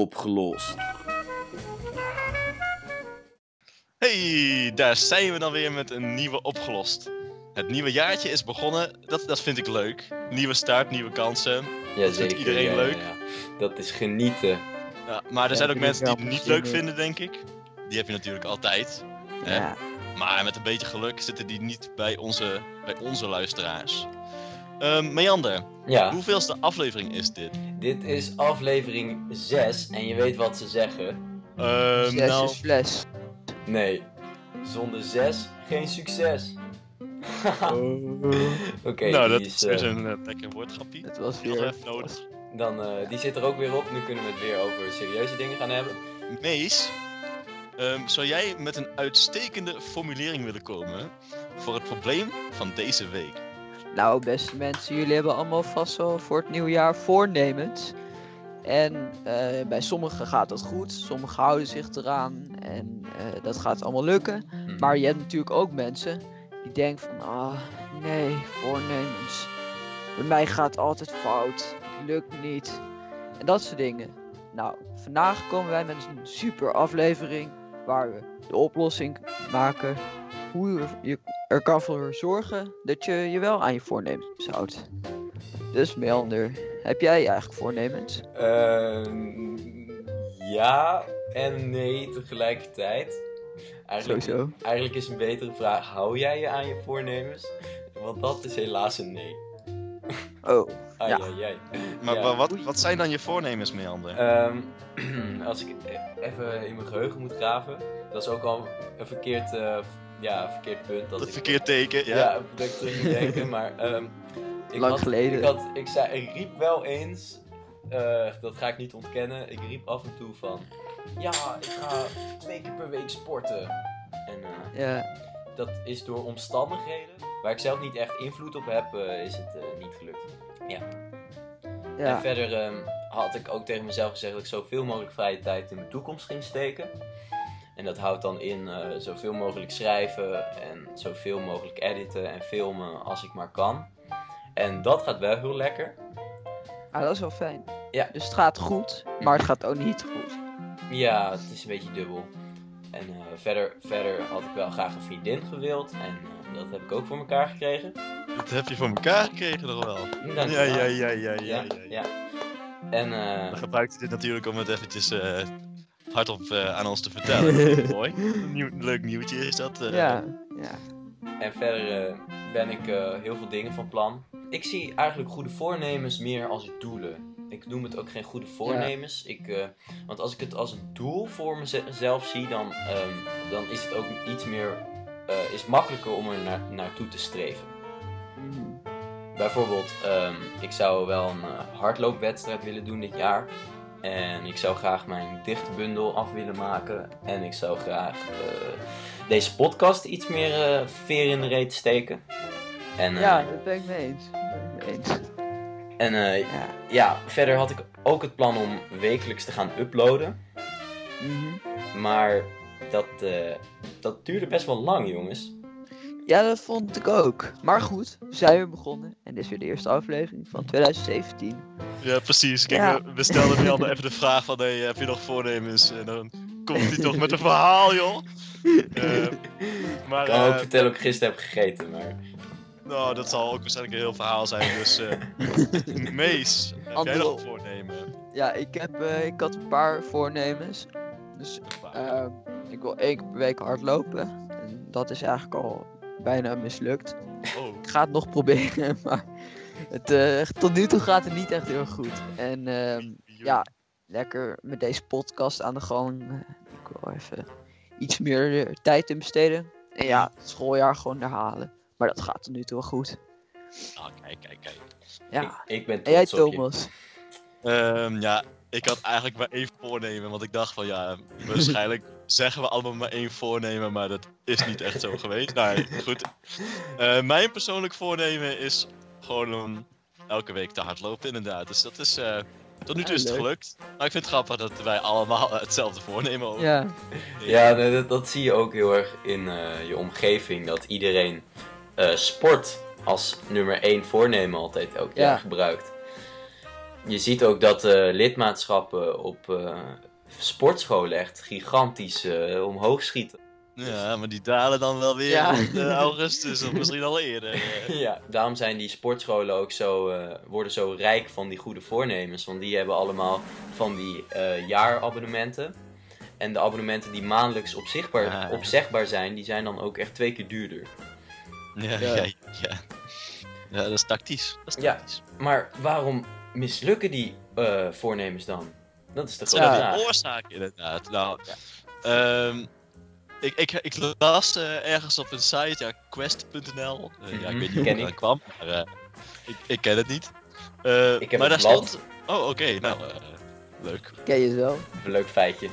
opgelost. Hey, daar zijn we dan weer met een nieuwe opgelost. Het nieuwe jaartje is begonnen, dat, dat vind ik leuk. Nieuwe start, nieuwe kansen. Ja, vindt zeker. iedereen ja, leuk. ja. Dat is genieten. Ja, maar er Ja, zijn ook mensen die het niet leuk in. vinden, denk ik. Die heb je natuurlijk altijd. hè. Ja. Maar met een beetje geluk zitten die niet bij onze, bij onze luisteraars. Ehm Meander, Ja, hoeveelste aflevering is dit? dit is aflevering 6 en je weet wat ze zeggen. Ehm Zes nou, is fles. Nee, zonder 6 geen succes. Oké, nou die dat is, is weer eh, een uh, lekker woordgrapje. Het was weer... even nodig. dan, eh, die zit er ook weer op. Nu kunnen we het weer over serieuze dingen gaan hebben. Mees, ehm, zou jij met een uitstekende formulering willen komen voor het probleem van deze week? Nou, beste mensen, jullie hebben allemaal vast wel voor het nieuwe jaar voornemens. En eh, bij sommigen gaat dat goed, sommigen houden zich eraan en eh, dat gaat allemaal lukken. Hm. Maar je hebt natuurlijk ook mensen die denken van, ah, nee, voornemens. Bij mij gaat altijd fout, het lukt niet. En dat soort dingen. Nou, vandaag komen wij met een super aflevering waar we de oplossing maken. Hoe je er kan voor zorgen dat je je wel aan je voornemens houdt. Dus Melnder, heb jij eigenlijk voornemens? Ehm, ja en nee tegelijkertijd. Eigenlijk, Sowieso. eigenlijk is een betere vraag: hou jij je aan je voornemens? Want dat is helaas een nee. Oh, Ai, Ja. ai, ai. Maar Ja. wat, wat zijn dan je voornemens, Meander? Ehm, als ik even in mijn geheugen moet graven, dat is ook al een verkeerd, eh, ja, een verkeerd punt. Dat dat ik, verkeerd teken, ja. ja. dat ik terug moet denken, maar ehm, ik Lang had, geleden. Ik, had, ik, zei, ik riep wel eens, eh, dat ga ik niet ontkennen, ik riep af en toe van, ja, ik ga twee keer per week sporten. En eh, ja. dat is door omstandigheden, waar ik zelf niet echt invloed op heb, eh, is het niet gelukt. En Ja, verder ehm, had ik ook tegen mezelf gezegd dat ik zoveel mogelijk vrije tijd in mijn toekomst ging steken. En dat houdt dan in eh, zoveel mogelijk schrijven en zoveel mogelijk editen en filmen als ik maar kan. En dat gaat wel heel lekker. ah, dat is wel fijn. Ja. Dus het gaat goed, maar het gaat ook niet goed. Ja, het is een beetje dubbel. En eh, verder, verder had ik wel graag een vriendin gewild en eh, dat heb ik ook voor elkaar gekregen. Dat heb je voor elkaar gekregen nog wel. Ja, ja, ja, ja, ja, ja, ja. ja. En eh, Dan gebruikt hij dit natuurlijk om het eventjes eh, hardop eh, aan ons te vertellen. Mooi. Nieuw, leuk nieuwtje is dat. eh. Ja, ja. En verder eh, ben ik eh, heel veel dingen van plan. Ik zie eigenlijk goede voornemens meer als doelen. Ik noem het ook geen goede voornemens. Ik, eh, want als ik het als een doel voor mezelf zie, dan, ehm, dan is het ook iets meer. eh, is makkelijker om er naar, naartoe te streven. Mhm. Bijvoorbeeld, ehm, ik zou wel een hardloopwedstrijd willen doen dit jaar. En ik zou graag mijn dichtbundel af willen maken. En ik zou graag eh, deze podcast iets meer eh, veer in de reet steken. En, eh, ja, dat ben ik mee eens. Ik mee eens. en eh, Ja. ja, verder had ik ook het plan om wekelijks te gaan uploaden. Mhm. Maar dat, eh, dat duurde best wel lang, jongens. Ja, dat vond ik ook. Maar goed, we zijn weer begonnen. En dit is weer de eerste aflevering van 2017. Ja, precies. Kijk, Ja. we, we stelden Meander even de vraag van, hey, heb je nog voornemens? En dan komt hij toch met een verhaal, joh. Eh, maar, Ik kan ook eh, vertellen wat ik gisteren heb gegeten, maar... nou, dat zal ook waarschijnlijk een heel verhaal zijn. Dus, eh Mees, heb jij Andere- nog een voornemen? Ja, ik, heb, eh, ik had een paar voornemens. Dus eh, ik wil één keer per week hardlopen. En dat is eigenlijk al bijna mislukt. oh, Ik ga het nog proberen, maar het, eh, tot nu toe gaat het niet echt heel goed. En ehm, ja, lekker met deze podcast aan de gang. Eh, ik wil even iets meer eh, tijd in besteden. En ja, het schooljaar gewoon herhalen. Maar dat gaat tot nu toe wel goed. Ah, kijk, kijk, kijk. Ja. Ik, ik ben En jij. Thomas? Ehm, ja, ik had eigenlijk maar één voornemen, want ik dacht van ja, waarschijnlijk zeggen we allemaal maar één voornemen, maar dat is niet echt zo geweest. Nou, goed. Eh, mijn persoonlijk voornemen is gewoon om elke week te hardlopen, inderdaad. Dus dat is, eh, tot nu toe Ja, is het leuk. gelukt. Maar ik vind het grappig dat wij allemaal hetzelfde voornemen hebben. Ja. Ja, dat, dat zie je ook heel erg in eh, je omgeving. Dat iedereen eh, sport als nummer één voornemen altijd elk Ja. jaar gebruikt. Je ziet ook dat eh, lidmaatschappen op eh, sportscholen echt gigantisch eh, omhoog schieten. Ja, maar die dalen dan wel weer Ja. in eh, augustus of misschien al eerder. eh. Ja, daarom zijn die sportscholen ook zo, eh, worden zo rijk van die goede voornemens. Want die hebben allemaal van die eh, jaarabonnementen. En de abonnementen die maandelijks opzichtbaar, Ah. opzegbaar zijn, die zijn dan ook echt twee keer duurder. Ja, Ja. ja. ja, ja. dat is tactisch. Dat is Ja. tactisch. Maar waarom mislukken die eh, voornemens dan? Dat is de Dat grote is vraag. de oorzaak inderdaad. Nou, ehm, ik, ik, ik las eh, ergens op een site, ja, quest.nl. Eh, Ja, ik Mhm, weet niet hoe aan kwam, maar eh, ik, ik ken het niet. Eh, Ik heb maar het daar blad. stond... Oh, oké, nou, eh, leuk. Ken je zo? Een leuk feitje.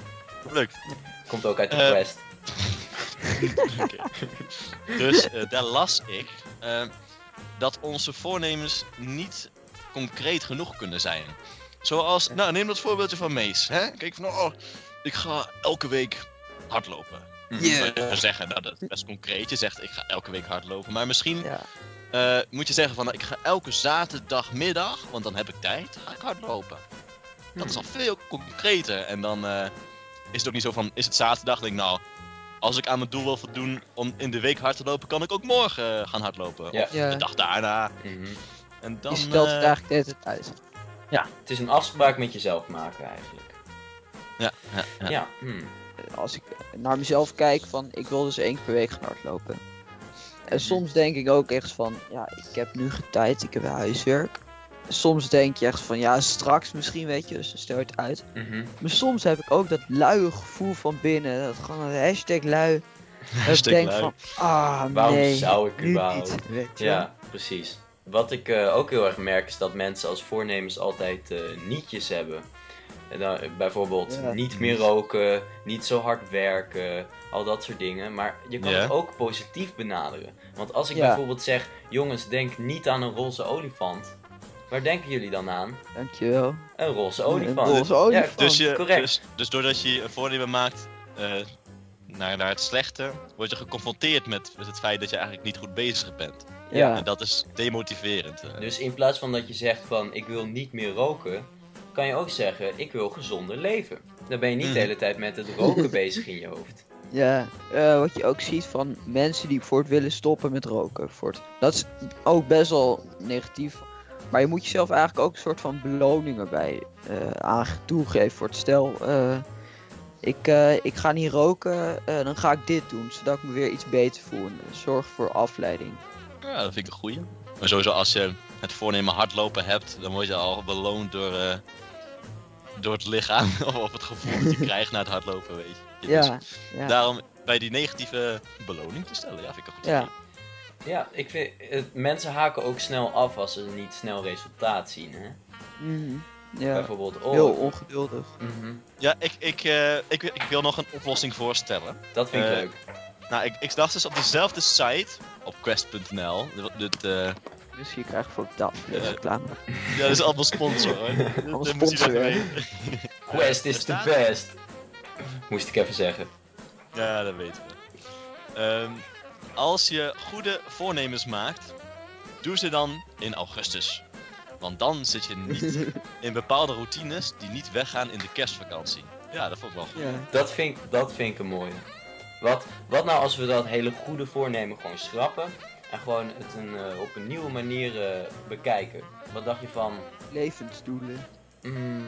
Leuk. Komt ook uit de Quest. Oké. Dus eh, daar las ik dat onze voornemens niet concreet genoeg kunnen zijn. Zoals, nou neem dat voorbeeldje van Mees. Hè? Kijk van, oh, ik ga elke week hardlopen. Yeah. Je zou zeggen, nou dat is best concreet. Je zegt, ik ga elke week hardlopen. Maar misschien Ja. eh, moet je zeggen van, nou, ik ga elke zaterdagmiddag, want dan heb ik tijd, ga ik hardlopen. Dat is al veel concreter. En dan eh, is het ook niet zo van, is het zaterdag? Dan denk ik, nou, als ik aan mijn doel wil voldoen om in de week hard te lopen, kan ik ook morgen gaan hardlopen. Ja. Of Ja. de dag daarna. Mhm. En dan, Je stelt het eh, eigenlijk de hele tijd uit. Het is een afspraak met jezelf maken eigenlijk. ja, ja, ja. Ja. hmm. Als ik naar mezelf kijk van, ik wil dus één keer per week gaan hardlopen. En soms denk ik ook echt van, ja, ik heb nu geen tijd, ik heb huiswerk. Soms denk je echt van, ja, straks misschien, weet je, dus dan stel je het uit. Mhm. Maar soms heb ik ook dat luie gevoel van binnen, dat gewoon een hashtag lui. Dat ik denk lui. van, ah Waarom nee, zou ik überhaupt? niet, weet je wel. Ja, precies. Wat ik eh, ook heel erg merk is dat mensen als voornemens altijd eh, nietjes hebben. En dan, eh, bijvoorbeeld Ja. niet meer roken, niet zo hard werken, al dat soort dingen. Maar je kan Ja. het ook positief benaderen. Want als ik Ja. bijvoorbeeld zeg, jongens, denk niet aan een roze olifant. Waar denken jullie dan aan? Dankjewel. Een roze Een olifant. roze olifant. Dus, je, correct. dus, dus doordat je een voornemen maakt eh, naar, naar het slechte, word je geconfronteerd met, met het feit dat je eigenlijk niet goed bezig bent. Ja, En dat is demotiverend. eh. Dus in plaats van dat je zegt van ik wil niet meer roken, kan je ook zeggen ik wil gezonder leven. Dan ben je niet de Mhm. hele tijd met het roken bezig in je hoofd. ja. eh, wat je ook ziet van mensen die voor het willen stoppen met roken. Voor het, dat is ook best wel negatief. Maar je moet jezelf eigenlijk ook een soort van beloning erbij eh aan toegeven. Voor het stel, eh, ik, eh, ik ga niet roken, eh, dan ga ik dit doen. Zodat ik me weer iets beter voel. En zorg voor afleiding. Ja, dat vind ik een goeie. Maar sowieso als je het voornemen hardlopen hebt, dan word je al beloond door, eh, door het lichaam of het gevoel dat je krijgt na het hardlopen, weet je. Dus Ja, ja. Daarom bij die negatieve beloning te stellen, ja, vind ik een goed Ja. idee. Ja, ik vind, mensen haken ook snel af als ze niet snel resultaat zien. Hè? Mhm. Ja. Bijvoorbeeld, oh, Heel ongeduldig. mhm, Ja, ik, ik, eh, ik, ik wil nog een oplossing voorstellen. dat vind ik Eh, leuk. Nou, ik, ik dacht dus op dezelfde site, op quest.nl, dit, dit, eh, Misschien krijg ik voor Ja. reclame. ja, dat is allemaal sponsor hoor. Allemaal Dat moet je sponsor, hè? Quest is the staat- best. Moest ik even zeggen. Ja, dat weten we. Ehm, als je goede voornemens maakt, doe ze dan in augustus. Want dan zit je niet in bepaalde routines die niet weggaan in de kerstvakantie. Ja, dat vond ik wel goed. ja. Dat vind, ik- dat vind ik een mooie. Wat, wat nou als we dat hele goede voornemen gewoon schrappen en gewoon het een, eh, op een nieuwe manier eh, bekijken? Wat dacht je van, Levensdoelen. mm,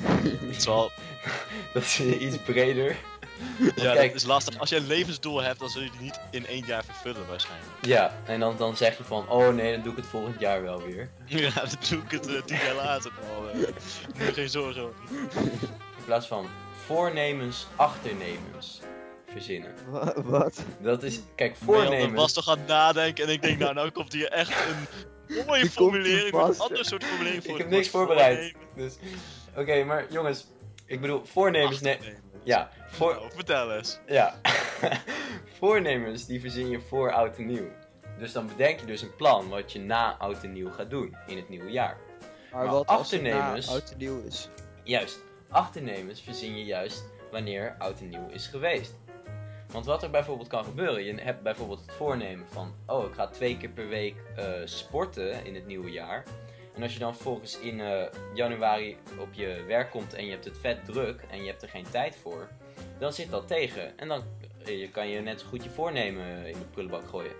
Het is wel, dat is iets breder? ja, kijk- dat is lastig. Als je een levensdoel hebt, dan zul je die niet in één jaar vervullen waarschijnlijk. Ja, en dan, dan zeg je van, oh nee, dan doe ik het volgend jaar wel weer. Ja, dan doe ik het eh, tien jaar later al. eh. Moet geen zorgen over. In plaats van voornemens, achternemens verzinnen. Wa- Wat? Dat is, kijk, Marjan was voornemens. toch aan het nadenken en ik denk, nou, nou komt hier echt een mooie formulering, een ander soort formulering voor Ik heb het niks voorbereid. Dus, oké, maar jongens, ik bedoel, voornemens, nee, Achternemen. Ja, voor, Nou, vertel eens. Ja. Voornemens die verzin je voor oud en nieuw. Dus dan bedenk je dus een plan wat je na oud en nieuw gaat doen in het nieuwe jaar. Maar Maar wat als achternemens- oud en nieuw is? Juist, achternemens verzin je juist wanneer oud en nieuw is geweest. Want wat er bijvoorbeeld kan gebeuren, je hebt bijvoorbeeld het voornemen van, oh ik ga twee keer per week eh, sporten in het nieuwe jaar. En als je dan volgens in eh, januari op je werk komt en je hebt het vet druk en je hebt er geen tijd voor, dan zit dat tegen. En dan eh, je kan je net zo goed je voornemen in de prullenbak gooien.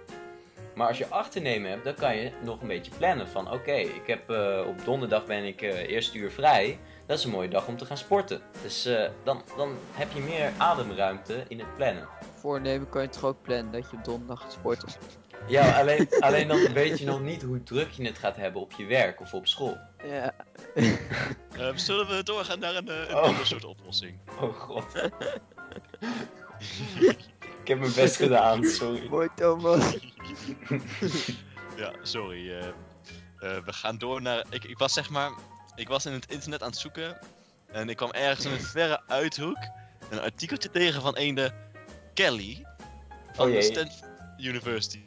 Maar als je achternemen hebt, dan kan je nog een beetje plannen van oké, ik heb eh, op donderdag ben ik eerste uur vrij. Dat is een mooie dag om te gaan sporten. Dus dan, dan heb je meer ademruimte in het plannen. Voornemen kan je toch ook plannen dat je op donderdag gaat sporten. Ja, alleen, alleen dan weet je nog niet hoe druk je het gaat hebben op je werk of op school. Ja. Ehm, zullen we doorgaan naar een, eh, een Oh. ander soort oplossing? Oh god. ik heb mijn best gedaan, sorry. Mooi Thomas. Ja, sorry. eh, eh, we gaan door naar. Ik, ik was zeg maar. Ik was in het internet aan het zoeken. En ik kwam ergens in een verre uithoek. Een artikeltje tegen van een de Kelly. Van Oh de. Stanford University.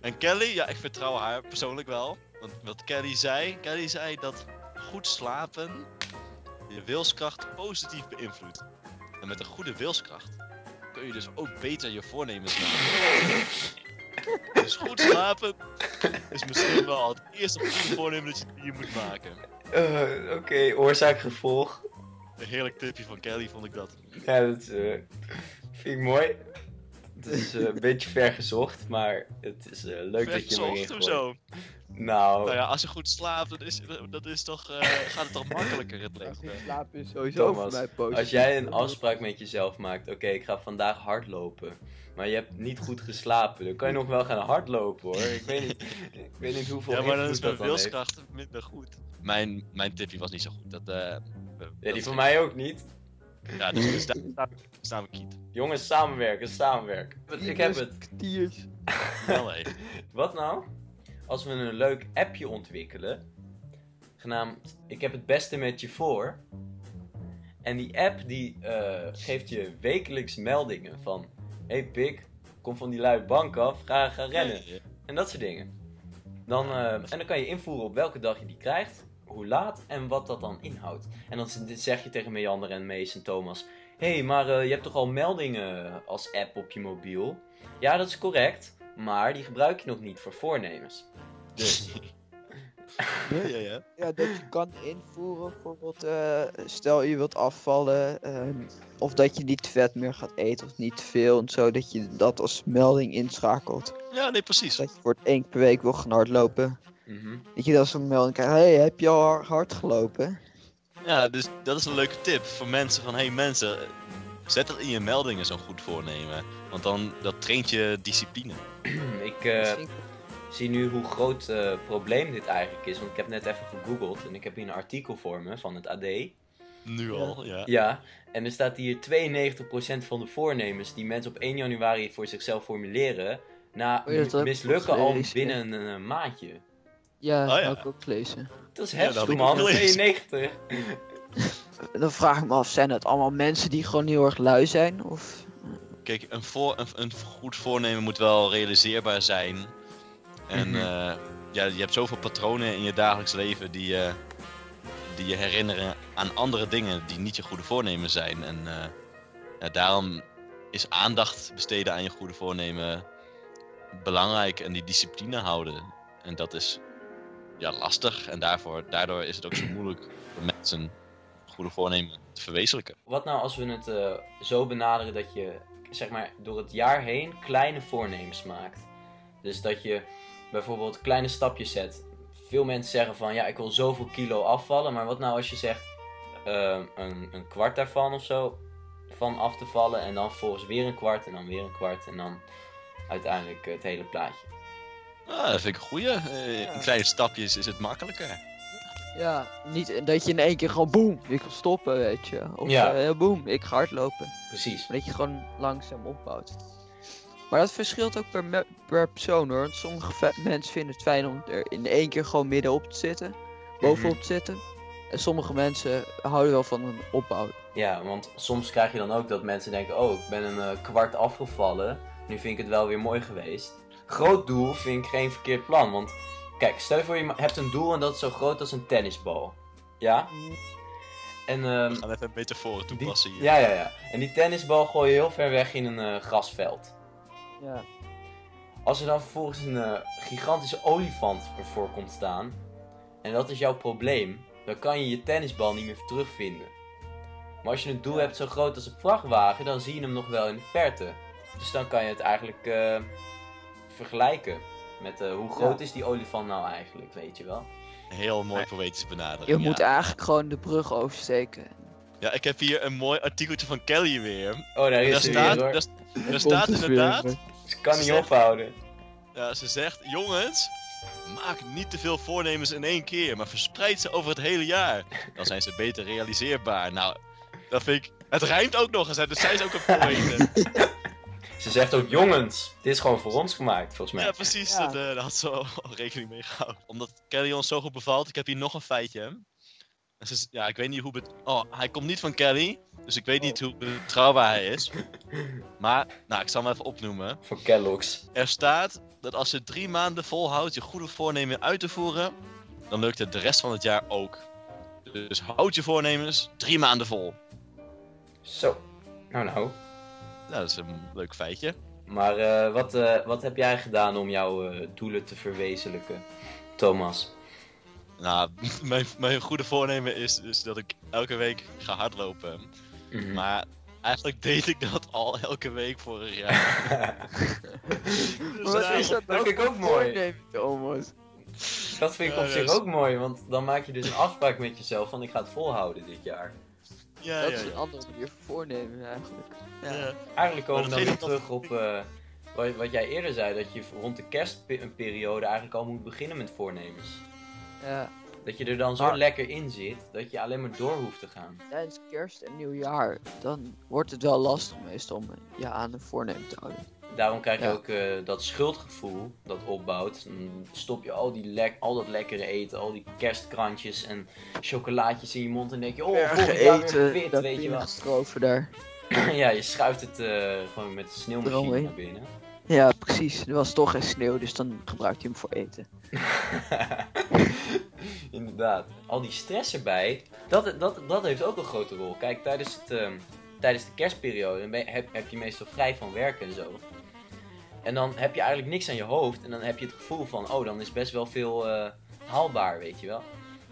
En Kelly, ja, ik vertrouw haar persoonlijk wel. Want wat Kelly zei. Kelly zei dat goed slapen. je wilskracht positief beïnvloedt. En met een goede wilskracht. kun je dus ook beter je voornemens maken. Dus goed slapen is misschien wel het eerste goede voornemen dat je, die je moet maken. Eh, Oké, oorzaak-gevolg. Een heerlijk tipje van Kelly vond ik dat. Ja, dat eh, vind ik mooi. Het is eh, een beetje ver gezocht, maar het is eh, leuk dat je me erin Verzocht of gooit. zo. Nou, Nou ja, als je goed slaapt, dan is, dat is toch, eh, gaat het toch makkelijker het leven. slapen is sowieso Thomas, voor mij positief. als jij een afspraak met jezelf maakt, oké, ik ga vandaag hardlopen. Maar je hebt niet goed geslapen, dan kan je nog wel gaan hardlopen hoor. Ik weet niet, ik weet niet hoeveel Ja, maar dan is mijn wilskracht minder goed. Mijn, mijn tipje was niet zo goed. Dat, eh, Ja, die van mij ook niet. Ja, dus, dus daar we- staan we kiet. Jongens, samenwerken, samenwerken. Ik heb het. Wel even. Wat nou? Als we een leuk appje ontwikkelen, genaamd Ik heb het beste met je voor. En die app die eh, geeft je wekelijks meldingen van... Hey pik, kom van die luie bank af, ga, ga rennen. En dat soort dingen. Dan, eh, en dan kan je invoeren op welke dag je die krijgt, hoe laat en wat dat dan inhoudt. En dan zeg je tegen Meander en Mees en Thomas... Hé, hey, maar eh, je hebt toch al meldingen als app op je mobiel? Ja, dat is correct, maar die gebruik je nog niet voor voornemens. Dus, Ja, ja, ja. Ja, dat je kan invoeren, bijvoorbeeld, eh, stel je wilt afvallen, ehm, of dat je niet te vet meer gaat eten of niet te veel en zo, dat je dat als melding inschakelt. Ja, nee, precies. Dat je voor het één keer per week wil gaan hardlopen. mhm. Dat je dan zo'n melding krijgt, hey, heb je al hard gelopen? Ja, dus dat is een leuke tip voor mensen van, hey mensen, zet dat in je meldingen zo'n goed voornemen. Want dan, dat traint je discipline. ik eh, zie nu hoe groot eh probleem dit eigenlijk is, want ik heb net even gegoogeld en ik heb hier een artikel voor me van het AD. Nu al, ja. Ja, en er staat hier 92% van de voornemens die mensen op 1 januari voor zichzelf formuleren, na Oh mislukken al binnen een, eh, maandje. Ja, dat Oh, ja. ik ook gelezen. Dat is Ja, heftig ik man. 92. Dan vraag ik me af, zijn het allemaal mensen die gewoon heel erg lui zijn? Of... Kijk, een, voor, een, een goed voornemen moet wel realiseerbaar zijn. En Mhm. eh, ja, je hebt zoveel patronen in je dagelijks leven die, je die je herinneren aan andere dingen die niet je goede voornemen zijn. En eh, ja, daarom is aandacht besteden aan je goede voornemen belangrijk en die discipline houden. En dat is ja, lastig en daarvoor, daardoor is het ook zo moeilijk voor mensen goede voornemen te verwezenlijken. Wat nou als we het eh, zo benaderen dat je, zeg maar, door het jaar heen kleine voornemens maakt? Dus dat je bijvoorbeeld kleine stapjes zet. Veel mensen zeggen van, ja, ik wil zoveel kilo afvallen. Maar wat nou als je zegt, eh, een, een kwart daarvan of zo, van af te vallen. En dan volgens weer een kwart en dan weer een kwart. En dan uiteindelijk het hele plaatje. Ah, dat vind ik een goeie. Eh, Ja. In kleine stapjes is het makkelijker. Ja, niet dat je in één keer gewoon boem, ik ga stoppen, weet je. Of Ja. ja. boem, ik ga hardlopen. Precies. Maar dat je gewoon langzaam opbouwt. Maar dat verschilt ook per, per persoon hoor. Want sommige mensen vinden het fijn om er in één keer gewoon middenop te zitten. Bovenop te zitten. En sommige mensen houden wel van een opbouw. Ja, want soms krijg je dan ook dat mensen denken: Oh, ik ben een eh, kwart afgevallen. Nu vind ik het wel weer mooi geweest. Groot doel vind ik geen verkeerd plan. Want kijk, stel je voor je hebt een doel en dat is zo groot als een tennisbal. Ja? En, ehm, We gaan even een metaforen die, toepassen hier. ja, ja, ja. En die tennisbal gooi je heel ver weg in een eh, grasveld. Ja. Als er dan vervolgens een eh, gigantische olifant ervoor komt staan, en dat is jouw probleem, dan kan je je tennisbal niet meer terugvinden. Maar als je een doel hebt zo groot als een vrachtwagen, dan zie je hem nog wel in de verte. Dus dan kan je het eigenlijk eh, vergelijken met eh, hoe groot Ja. is die olifant nou eigenlijk, weet je wel. Heel mooi poëtische benadering. Je ja. moet eigenlijk gewoon de brug oversteken. Ja, ik heb hier een mooi artikeltje van Kelly weer. Oh, daar is daar ze staat, weer hoor. daar, daar staat inderdaad, Ze kan niet Zeg- ophouden. ja, ze zegt, jongens, maak niet te veel voornemens in één keer, maar verspreid ze over het hele jaar. Dan zijn ze beter realiseerbaar. Nou, dat vind ik, het rijmt ook nog eens, hè, dus zij is ook een poëte. Ze zegt ook, jongens, dit is gewoon voor ons gemaakt, volgens mij. Ja, precies, Ja. Dat, eh, daar had ze al rekening mee gehouden. Omdat Kelly ons zo goed bevalt, ik heb hier nog een feitje. En ze ja, ik weet niet hoe... Oh, hij komt niet van Kelly, dus ik weet niet hoe betrouwbaar hij is. Maar, nou, ik zal hem even opnoemen. Voor Kellogg's. Er staat dat als je drie maanden volhoudt je goede voornemen uit te voeren, dan lukt het de rest van het jaar ook. Dus houd je voornemens drie maanden vol. Zo. Nou, nou. Nou, dat is een leuk feitje. Maar eh, wat, eh, wat heb jij gedaan om jouw eh, doelen te verwezenlijken, Thomas? Nou, mijn, mijn goede voornemen is dus dat ik elke week ga hardlopen. Mhm. Maar eigenlijk deed ik dat al elke week vorig jaar. Dus Wat daarom- is dat dat vind ik ook mooi. Thomas? Dat vind ik Ja, op zich ook mooi, want dan maak je dus een afspraak met jezelf van ik ga het volhouden dit jaar. Ja, Dat ja, is een ja. andere manier van voornemen eigenlijk. Ja. Ja. Eigenlijk komen we dan weer terug op eh, wat, wat jij eerder zei, dat je rond de kerstperiode eigenlijk al moet beginnen met voornemens. Ja. Dat je er dan zo Maar- lekker in zit, dat je alleen maar door hoeft te gaan. Tijdens kerst en nieuwjaar, dan wordt het wel lastig meestal om je aan een voornemen te houden. Daarom krijg je Ja. ook eh, dat schuldgevoel dat opbouwt. Dan stop je al, die lek, al dat lekkere eten, al die kerstkrantjes en chocolaatjes in je mond en denk je, oh, volgend jaar weer eten, fit, dat weet je wel. daar. ja, je schuift het eh, gewoon met de sneeuwmachine naar binnen. Ja, precies. Er was toch geen sneeuw, dus dan gebruik je hem voor eten. Inderdaad. Al die stress erbij, dat, dat, dat heeft ook een grote rol. Kijk, tijdens, het, ehm, tijdens de kerstperiode heb, heb je meestal vrij van werk en zo. En dan heb je eigenlijk niks aan je hoofd en dan heb je het gevoel van, oh, dan is best wel veel eh, haalbaar, weet je wel.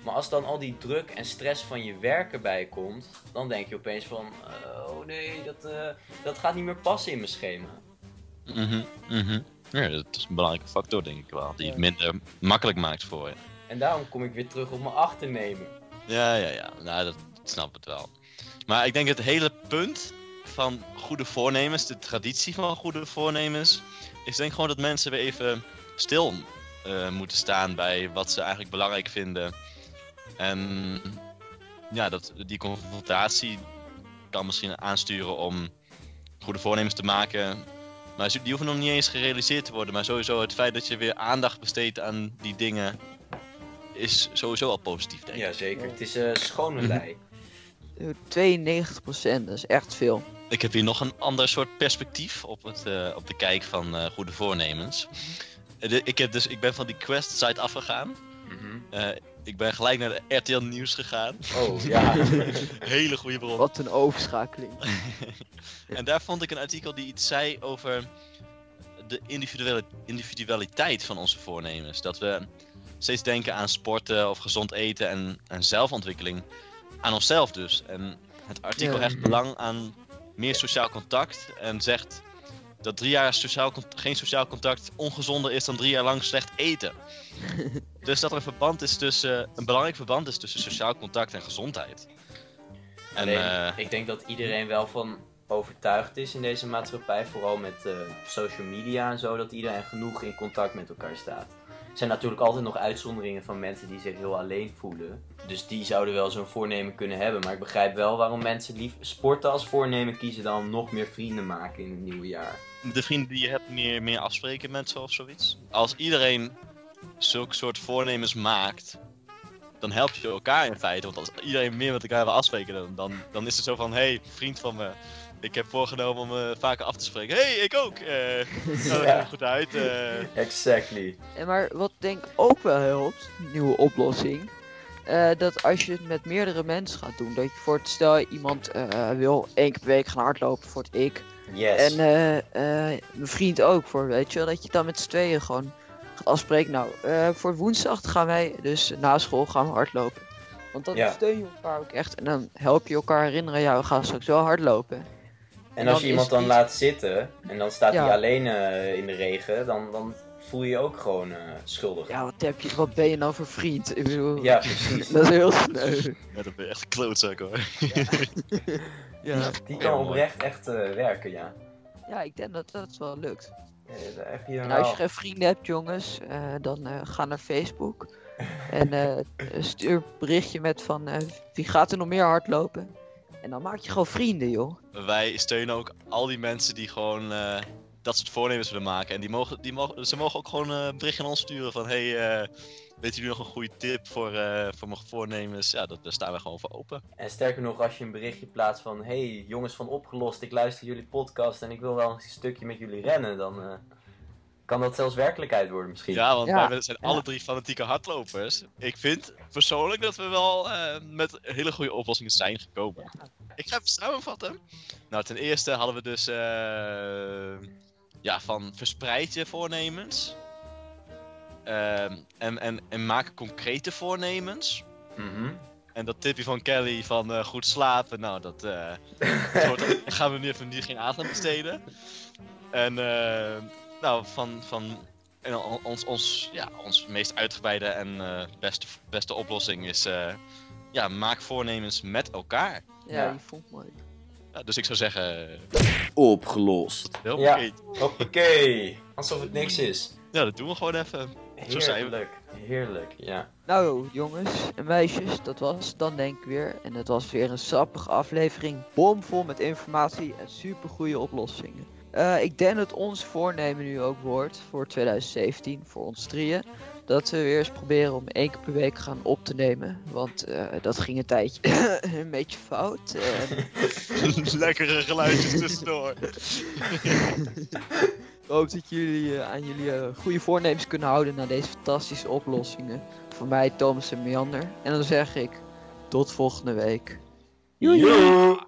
Maar als dan al die druk en stress van je werk erbij komt, dan denk je opeens van, eh, oh nee, dat, eh, dat gaat niet meer passen in mijn schema. Mhm, mhm. Ja, dat is een belangrijke factor, denk ik wel. Die het minder makkelijk maakt voor je. En daarom kom ik weer terug op mijn achternemen. Ja, ja, ja. Nou, dat snap het wel. Maar ik denk het hele punt van goede voornemens, de traditie van goede voornemens, is denk gewoon dat mensen weer even stil eh, moeten staan bij wat ze eigenlijk belangrijk vinden. En ja, dat, die confrontatie kan misschien aansturen om goede voornemens te maken. Maar die hoeven nog niet eens gerealiseerd te worden. Maar sowieso het feit dat je weer aandacht besteedt aan die dingen is sowieso al positief, denk ik. Jazeker, het is eh schone Mhm. lei. Eh, 92%, dat is echt veel. Ik heb hier nog een ander soort perspectief op, het, eh, op de kijk van eh, goede voornemens. De- ik, heb dus, ik ben van die Quest-site afgegaan. Mhm. Eh, ik ben gelijk naar de RTL Nieuws gegaan. Oh, ja. Hele goede bron. Wat een overschakeling. En daar vond ik een artikel die iets zei over de individuele, individualiteit van onze voornemens. Dat we steeds denken aan sporten of gezond eten en, en zelfontwikkeling. Aan onszelf dus. En het artikel Ja. hecht belang aan meer sociaal contact. En zegt dat drie jaar sociaal, geen sociaal contact ongezonder is dan drie jaar lang slecht eten. dus dat er een verband is tussen, een belangrijk verband is tussen sociaal contact en gezondheid. En Alleen, eh, ik denk dat iedereen wel van overtuigd is in deze maatschappij, vooral met eh, social media en zo, dat iedereen genoeg in contact met elkaar staat. Zijn natuurlijk altijd nog uitzonderingen van mensen die zich heel alleen voelen. Dus die zouden wel zo'n voornemen kunnen hebben. Maar ik begrijp wel waarom mensen lief sporten als voornemen kiezen dan nog meer vrienden maken in het nieuwe jaar. de vrienden die je hebt meer, meer afspreken met zo of zoiets. Als iedereen zulke soort voornemens maakt, dan help je elkaar in feite. Want als iedereen meer met elkaar wil afspreken, dan, dan, dan is het zo van: hey, vriend van me, ik heb voorgenomen om me vaker af te spreken. hey, ik ook! Eh nou, dat Ja. komt goed uit. eh. Exactly. En maar wat denk ik ook wel helpt, nieuwe oplossing. eh, dat als je het met meerdere mensen gaat doen, dat je voor het stel iemand eh, wil één keer per week gaan hardlopen voor het ik. Yes. En eh, eh, mijn vriend ook voor, weet je wel, dat je dan met z'n tweeën gewoon gaat afspreken. Nou, eh, voor woensdag gaan wij dus na school gaan we hardlopen. Want dan Ja. steun je elkaar ook echt. En dan help je elkaar herinneren. Ja, we gaan straks wel hardlopen. En, En als je iemand dan laat zitten en dan staat Ja. hij alleen eh, in de regen, dan, dan voel je je ook gewoon eh, schuldig. Ja, wat, heb je, wat ben je nou voor vriend? Ik bedoel, Ja, precies. dat is heel sneu. Ja, dat ben je echt een klootzak hoor. Ja. Die kan oprecht echt eh, werken, ja. ja, ik denk dat dat wel lukt. Eh, daar heb je En wel- als je geen vrienden hebt, jongens, eh, dan eh, ga naar Facebook. En eh, stuur een berichtje met van eh, wie gaat er nog meer hardlopen. En dan maak je gewoon vrienden, joh. Wij steunen ook al die mensen die gewoon eh, dat soort voornemens willen maken. En die mogen, die mogen, ze mogen ook gewoon eh, een berichtje aan ons sturen van... Hey, eh, weet jullie nog een goede tip voor, eh, voor mijn voornemens? Ja, dat, daar staan we gewoon voor open. En sterker nog, als je een berichtje plaatst van... Hey, jongens van Opgelost, ik luister jullie podcast en ik wil wel een stukje met jullie rennen, dan eh, kan dat zelfs werkelijkheid worden misschien. Ja, want Ja, wij zijn ja. alle drie fanatieke hardlopers. Ik vind persoonlijk dat we wel eh, met hele goede oplossingen zijn gekomen. Ik ga even samenvatten. Nou, ten eerste hadden we dus eh, ja, van verspreid je voornemens. Ehm, en, en, en maak concrete voornemens. Mhm. En dat tipje van Kelly van eh, goed slapen, nou, dat, eh, gaan we nu even niet geen aandacht aan besteden. En eh, nou, van, van ons, ons, ja, ons meest uitgebreide en eh, beste, beste oplossing is, eh, ja, maak voornemens met elkaar. Ja, Ja. die vond ik mooi. Ja, dus ik zou zeggen, Opgelost. heel Ja. Hoppakee. Alsof het niks is. Ja, dat doen we gewoon even. Zo zijn we. Heerlijk. Heerlijk, ja. Nou, jongens en meisjes, dat was dan denk ik weer. En het was weer een sappige aflevering, bomvol met informatie en supergoeie oplossingen. Eh, ik denk dat ons voornemen nu ook wordt voor 2017, voor ons drieën. Dat we weer eens proberen om één keer per week gaan op te nemen. Want eh, dat ging een tijdje een beetje fout. En Lekkere geluidjes tussendoor. ik hoop dat jullie eh, aan jullie eh, goede voornemens kunnen houden na deze fantastische oplossingen. Voor mij, Thomas en Meander. En dan zeg ik, tot volgende week. Joe.